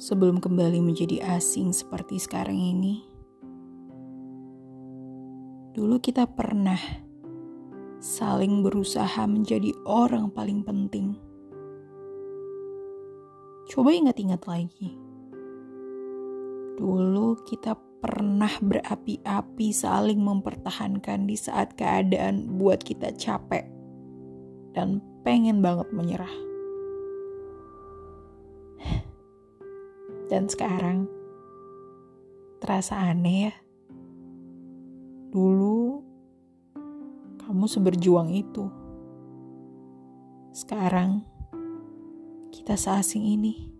sebelum kembali menjadi asing seperti sekarang ini. Dulu kita pernah saling berusaha menjadi orang paling penting. Coba ingat-ingat lagi. Dulu kita pernah berapi-api saling mempertahankan di saat keadaan buat kita capek dan pengen banget menyerah. Dan sekarang terasa aneh ya. Dulu kamu seberjuang itu. Sekarang kita seasing ini.